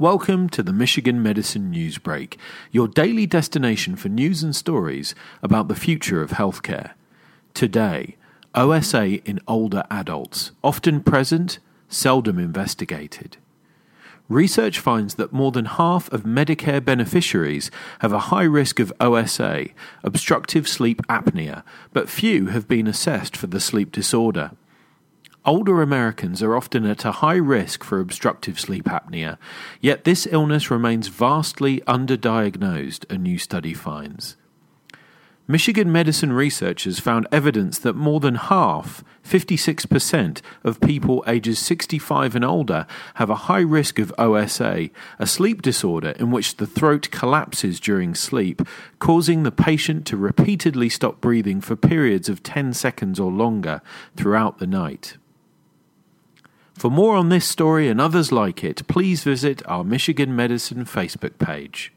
Welcome to the Michigan Medicine News Break, your daily destination for news and stories about the future of healthcare. Today, OSA in older adults, often present, seldom investigated. Research finds that more than half of Medicare beneficiaries have a high risk of OSA, obstructive sleep apnea, but few have been assessed for the sleep disorder. Older Americans are often at a high risk for obstructive sleep apnea, yet this illness remains vastly underdiagnosed, a new study finds. Michigan medicine researchers found evidence that more than half, 56%, of people ages 65 and older have a high risk of OSA, a sleep disorder in which the throat collapses during sleep, causing the patient to repeatedly stop breathing for periods of 10 seconds or longer throughout the night. For more on this story and others like it, please visit our Michigan Medicine Facebook page.